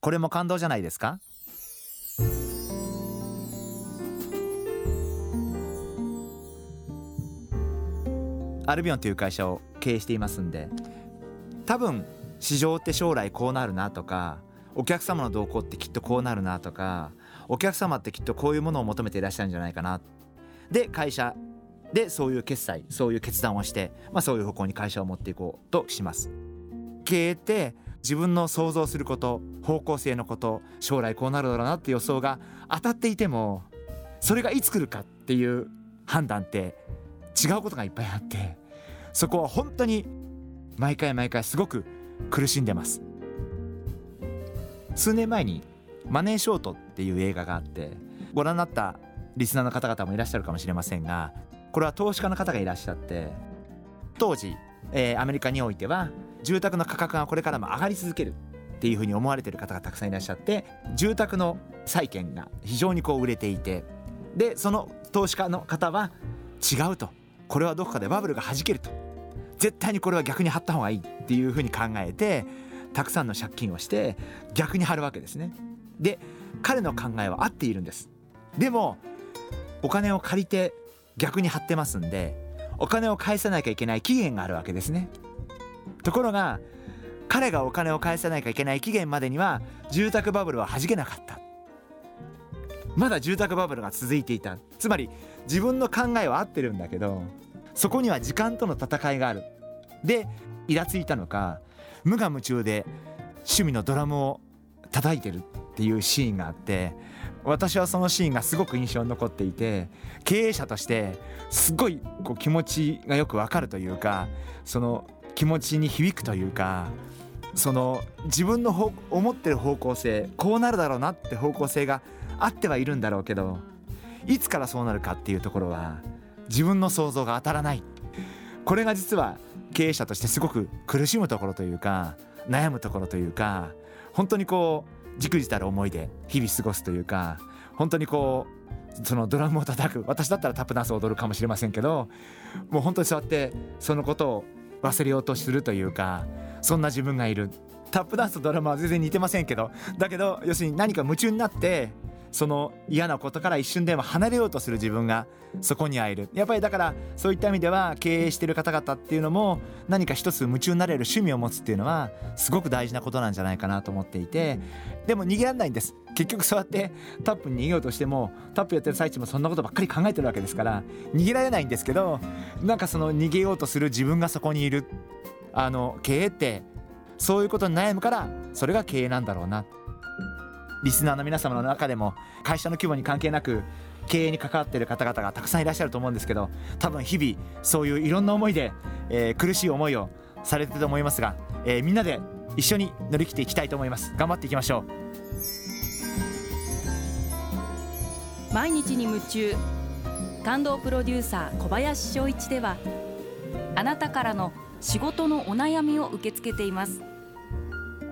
これも感動じゃないですか？アルビオンという会社を経営していますんで多分市場って将来こうなるなとかお客様の動向ってきっとこうなるなとかお客様ってきっとこういうものを求めていらっしゃるんじゃないかな。で会社でそういう決済そういう決断をして、まあ、そういう方向に会社を持っていこうとします。経営って自分の想像すること方向性のこと将来こうなるだろうなって予想が当たっていてもそれがいつ来るかっていう判断って違うことがいっぱいあってそこは本当に毎回毎回すごく苦しんでます。数年前に「マネーショート」っていう映画があってご覧になったリスナーの方々もいらっしゃるかもしれませんがこれは投資家の方がいらっしゃって当時、えー、アメリカにおいては住宅の価格がこれからも上がり続けるっていうふうに思われてる方がたくさんいらっしゃって住宅の債券が非常にこう売れていてでその投資家の方は違うと。これはどこかでバブルが弾けると。絶対にこれは逆に張った方がいいっていうふうに考えてたくさんの借金をして逆に張るわけですね。で彼の考えは合っているんです。でもお金を借りて逆に張ってますんでお金を返さなきゃいけない期限があるわけですね。ところが彼がお金を返さなきゃいけない期限までには住宅バブルは弾けなかった。まだ住宅バブルが続いていた。つまり自分の考えは合ってるんだけどそこには時間との戦いがある。でイラついたのか無我夢中で趣味のドラムを叩いてる。っていうシーンがあって私はそのシーンがすごく印象に残っていて経営者としてすごいこう気持ちがよくわかるというかその気持ちに響くというかその自分の思ってる方向性こうなるだろうなって方向性があってはいるんだろうけどいつからそうなるかっていうところは自分の想像が当たらない。これが実は経営者としてすごく苦しむところというか悩むところというか本当にこうじくじたる思いで日々過ごすというか本当にこうそのドラムを叩く。私だったらタップダンスを踊るかもしれませんけどもう本当にそうやってそのことを忘れようとするというかそんな自分がいる。タップダンスとドラマは全然似てませんけどだけど要するに何か夢中になってその嫌なことから一瞬でも離れようとする自分がそこにはいる。やっぱりだからそういった意味では経営してる方々っていうのも何か一つ夢中になれる趣味を持つっていうのはすごく大事なことなんじゃないかなと思っていてでも逃げられないんです。結局そうやってタップに逃げようとしてもタップやってる最中もそんなことばっかり考えてるわけですから逃げられないんですけどなんかその逃げようとする自分がそこにいるあの経営ってそういうことに悩むからそれが経営なんだろうな。リスナーの皆様の中でも会社の規模に関係なく経営に関わっている方々がたくさんいらっしゃると思うんですけど多分日々そういういろんな思いで、えー、苦しい思いをされてると思いますが、えー、みんなで一緒に乗り切っていきたいと思います。頑張っていきましょう。毎日に夢中。感動プロデューサー小林翔一ではあなたからの仕事のお悩みを受け付けています。